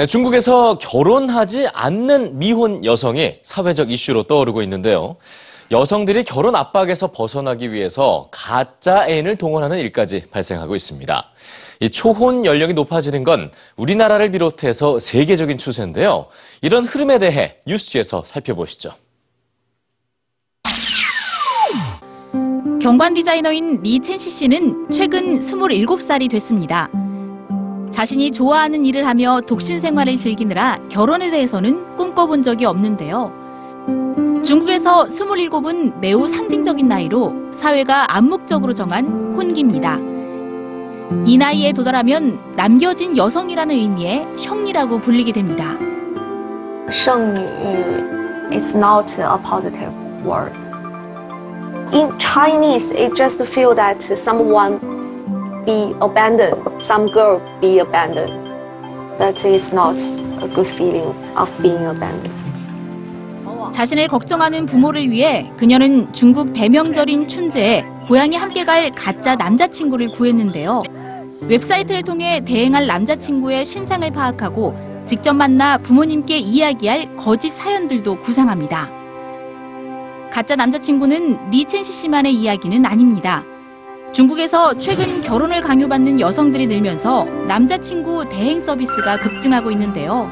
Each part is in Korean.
네, 중국에서 결혼하지 않는 미혼 여성이 사회적 이슈로 떠오르고 있는데요. 여성들이 결혼 압박에서 벗어나기 위해서 가짜 애인을 동원하는 일까지 발생하고 있습니다. 이 초혼 연령이 높아지는 건 우리나라를 비롯해서 세계적인 추세인데요. 이런 흐름에 대해 뉴스지에서 살펴보시죠. 경관 디자이너인 리 첸시 씨는 최근 27살이 됐습니다. 자신이 좋아하는 일을 하며 독신 생활을 즐기느라 결혼에 대해서는 꿈꿔본 적이 없는데요. 중국에서 27은 매우 상징적인 나이로 사회가 암묵적으로 정한 혼기입니다. 이 나이에 도달하면 남겨진 여성이라는 의미의 형리라고 불리게 됩니다. 剩女 is not a positive word. In Chinese, it just feel that someone be abandoned, some girl be abandoned, but it's not a good feeling of being abandoned. 자신을 걱정하는 부모를 위해 그녀는 중국 대명절인 춘제에 고향이 함께 갈 가짜 남자친구를 구했는데요. 웹사이트를 통해 대행할 남자친구의 신상을 파악하고 직접 만나 부모님께 이야기할 거짓 사연들도 구상합니다. 가짜 남자친구는 리첸시 씨만의 이야기는 아닙니다. 중국에서 최근 결혼을 강요받는 여성들이 늘면서 남자친구 대행 서비스가 급증하고 있는데요.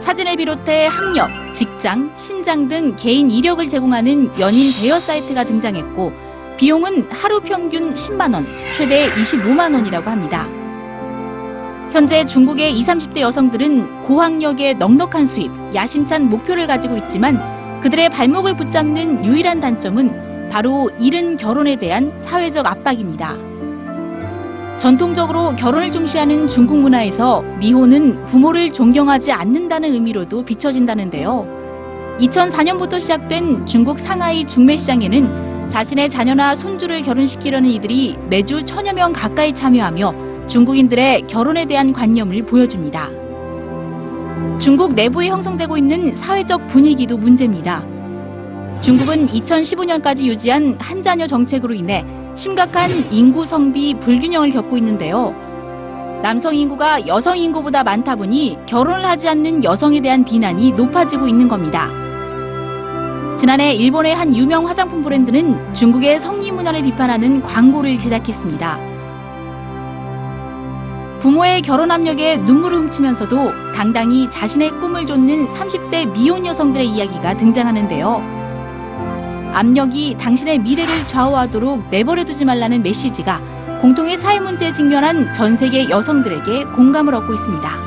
사진을 비롯해 학력, 직장, 신장 등 개인 이력을 제공하는 연인 대여 사이트가 등장했고 비용은 하루 평균 10만 원, 최대 25만 원이라고 합니다. 현재 중국의 20, 30대 여성들은 고학력의 넉넉한 수입, 야심찬 목표를 가지고 있지만 그들의 발목을 붙잡는 유일한 단점은 바로 이른 결혼에 대한 사회적 압박입니다. 전통적으로 결혼을 중시하는 중국 문화에서 미혼은 부모를 존경하지 않는다는 의미로도 비춰진다는데요. 2004년부터 시작된 중국 상하이 중매시장에는 자신의 자녀나 손주를 결혼시키려는 이들이 매주 천여 명 가까이 참여하며 중국인들의 결혼에 대한 관념을 보여줍니다. 중국 내부에 형성되고 있는 사회적 분위기도 문제입니다. 중국은 2015년까지 유지한 한 자녀 정책으로 인해 심각한 인구 성비 불균형을 겪고 있는데요. 남성 인구가 여성 인구보다 많다 보니 결혼을 하지 않는 여성에 대한 비난이 높아지고 있는 겁니다. 지난해 일본의 한 유명 화장품 브랜드는 중국의 성리 문화를 비판하는 광고를 제작했습니다. 부모의 결혼 압력에 눈물을 훔치면서도 당당히 자신의 꿈을 좇는 30대 미혼 여성들의 이야기가 등장하는데요. 압력이 당신의 미래를 좌우하도록 내버려두지 말라는 메시지가 공통의 사회 문제에 직면한 전 세계 여성들에게 공감을 얻고 있습니다.